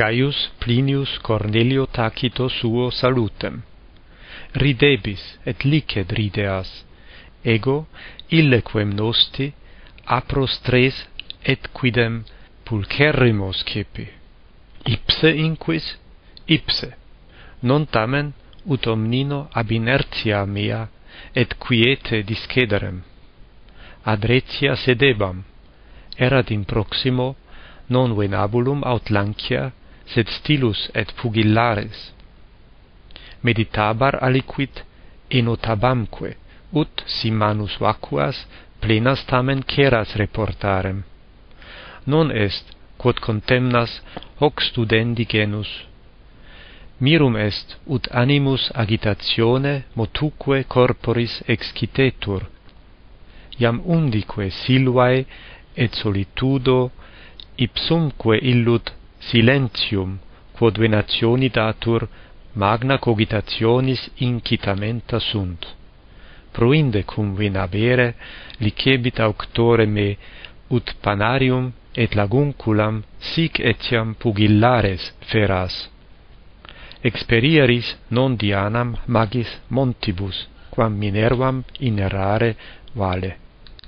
Gaius Plinius Cornelio Tacito suo salutem. Ridebis et licet rideas, ego illequem nosti apros tres et quidem pulcherrimos cepi. Ipse inquis, ipse, non tamen ut omnino ab inertia mea et quiete discederem. Adretia sedebam, erat in proximo, non venabulum aut lancia, sed stilus et pugillares. Meditabar aliquid enotabamque, ut si manus vacuas plenas tamen ceras reportarem. Non est, quod contemnas, hoc studendi genus. Mirum est, ut animus agitatione motuque corporis excitetur, iam undique silvae et solitudo ipsumque illut silentium quod venationi datur magna cogitationis incitamenta sunt. Proinde cum venabere licebit auctore me ut panarium et lagunculam sic etiam pugillares feras. Experieris non dianam magis montibus quam minervam inerrare vale.